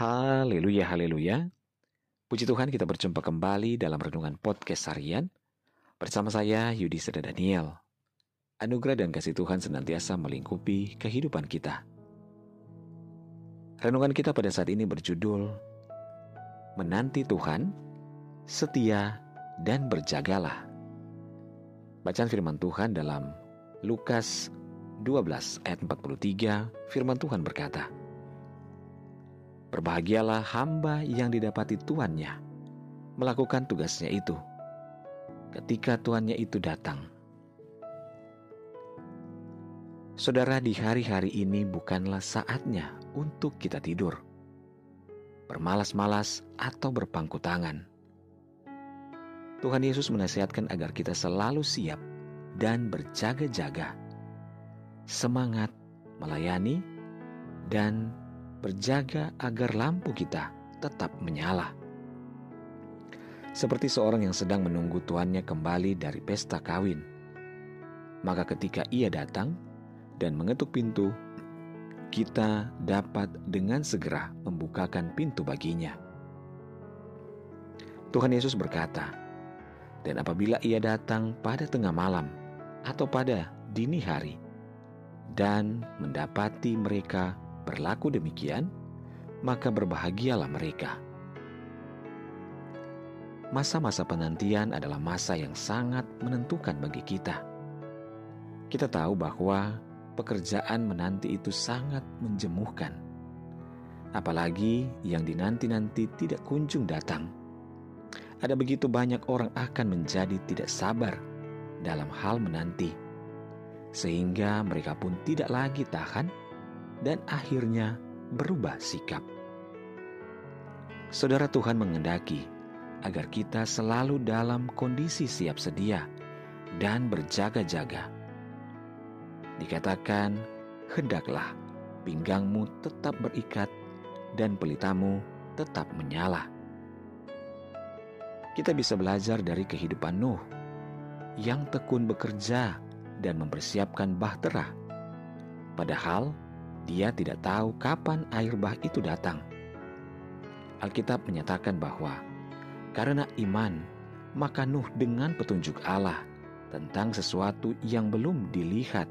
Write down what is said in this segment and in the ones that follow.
Haleluya, haleluya. Puji Tuhan kita berjumpa kembali dalam Renungan Podcast Harian bersama saya Yudi Seda Daniel. Anugerah dan kasih Tuhan senantiasa melingkupi kehidupan kita. Renungan kita pada saat ini berjudul Menanti Tuhan, Setia dan Berjagalah. Bacaan firman Tuhan dalam Lukas 12 ayat 43, firman Tuhan berkata, Berbahagialah hamba yang didapati tuannya melakukan tugasnya itu ketika tuannya itu datang. Saudara, di hari-hari ini bukanlah saatnya untuk kita tidur, bermalas-malas, atau berpangku tangan. Tuhan Yesus menasihatkan agar kita selalu siap dan berjaga-jaga, semangat melayani, dan berjaga agar lampu kita tetap menyala. Seperti seorang yang sedang menunggu tuannya kembali dari pesta kawin. Maka ketika ia datang dan mengetuk pintu, kita dapat dengan segera membukakan pintu baginya. Tuhan Yesus berkata, "Dan apabila ia datang pada tengah malam atau pada dini hari dan mendapati mereka berlaku demikian, maka berbahagialah mereka. Masa-masa penantian adalah masa yang sangat menentukan bagi kita. Kita tahu bahwa pekerjaan menanti itu sangat menjemuhkan. Apalagi yang dinanti-nanti tidak kunjung datang. Ada begitu banyak orang akan menjadi tidak sabar dalam hal menanti, sehingga mereka pun tidak lagi tahan dan akhirnya berubah sikap. Saudara Tuhan mengendaki agar kita selalu dalam kondisi siap sedia dan berjaga-jaga. Dikatakan, hendaklah pinggangmu tetap berikat dan pelitamu tetap menyala. Kita bisa belajar dari kehidupan Nuh yang tekun bekerja dan mempersiapkan bahtera. Padahal dia tidak tahu kapan air bah itu datang. Alkitab menyatakan bahwa karena iman, maka Nuh dengan petunjuk Allah tentang sesuatu yang belum dilihat,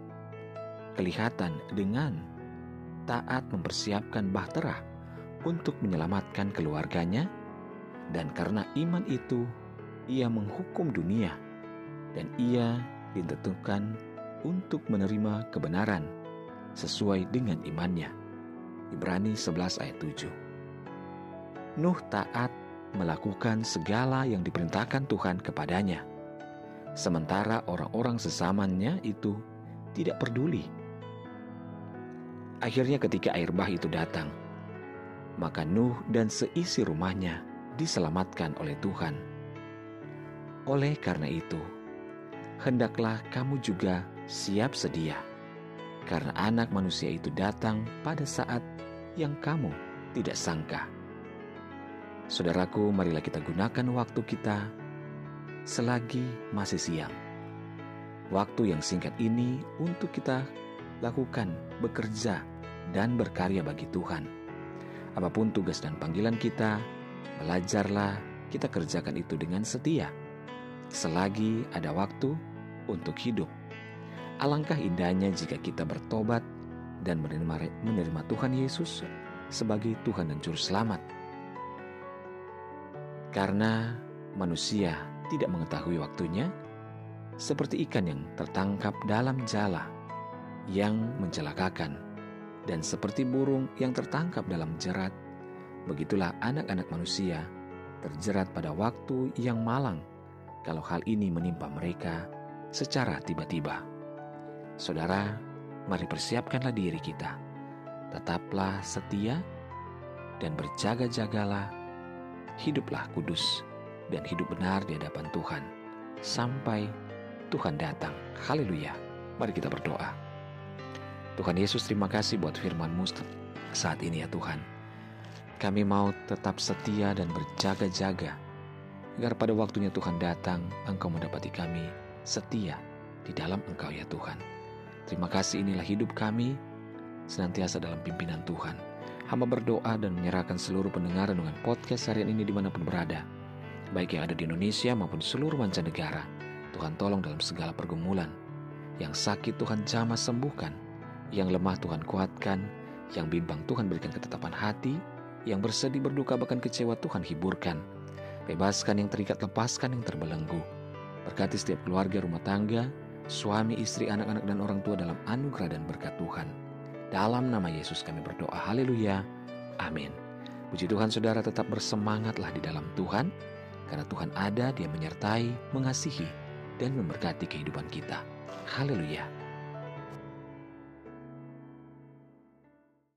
kelihatan dengan taat mempersiapkan bahtera untuk menyelamatkan keluarganya, dan karena iman itu ia menghukum dunia, dan ia ditentukan untuk menerima kebenaran sesuai dengan imannya. Ibrani 11 ayat 7. Nuh taat melakukan segala yang diperintahkan Tuhan kepadanya. Sementara orang-orang sesamanya itu tidak peduli. Akhirnya ketika air bah itu datang, maka Nuh dan seisi rumahnya diselamatkan oleh Tuhan. Oleh karena itu, hendaklah kamu juga siap sedia karena anak manusia itu datang pada saat yang kamu tidak sangka. Saudaraku, marilah kita gunakan waktu kita selagi masih siang. Waktu yang singkat ini untuk kita lakukan bekerja dan berkarya bagi Tuhan. Apa pun tugas dan panggilan kita, belajarlah kita kerjakan itu dengan setia. Selagi ada waktu untuk hidup Alangkah indahnya jika kita bertobat dan menerima, menerima Tuhan Yesus sebagai Tuhan dan Juru Selamat. Karena manusia tidak mengetahui waktunya, seperti ikan yang tertangkap dalam jala yang mencelakakan, dan seperti burung yang tertangkap dalam jerat, begitulah anak-anak manusia terjerat pada waktu yang malang kalau hal ini menimpa mereka secara tiba-tiba. Saudara, mari persiapkanlah diri kita. Tetaplah setia dan berjaga-jagalah. Hiduplah kudus dan hidup benar di hadapan Tuhan sampai Tuhan datang. Haleluya. Mari kita berdoa. Tuhan Yesus terima kasih buat firman-Mu saat ini ya Tuhan. Kami mau tetap setia dan berjaga-jaga agar pada waktunya Tuhan datang, Engkau mendapati kami setia di dalam Engkau ya Tuhan. Terima kasih inilah hidup kami senantiasa dalam pimpinan Tuhan. Hamba berdoa dan menyerahkan seluruh pendengar dengan podcast harian ini di mana pun berada, baik yang ada di Indonesia maupun seluruh mancanegara. Tuhan tolong dalam segala pergumulan. Yang sakit Tuhan jamah sembuhkan, yang lemah Tuhan kuatkan, yang bimbang Tuhan berikan ketetapan hati, yang bersedih berduka bahkan kecewa Tuhan hiburkan. Bebaskan yang terikat, lepaskan yang terbelenggu. Berkati setiap keluarga rumah tangga, suami, istri, anak-anak, dan orang tua dalam anugerah dan berkat Tuhan. Dalam nama Yesus kami berdoa. Haleluya. Amin. Puji Tuhan saudara tetap bersemangatlah di dalam Tuhan. Karena Tuhan ada, dia menyertai, mengasihi, dan memberkati kehidupan kita. Haleluya.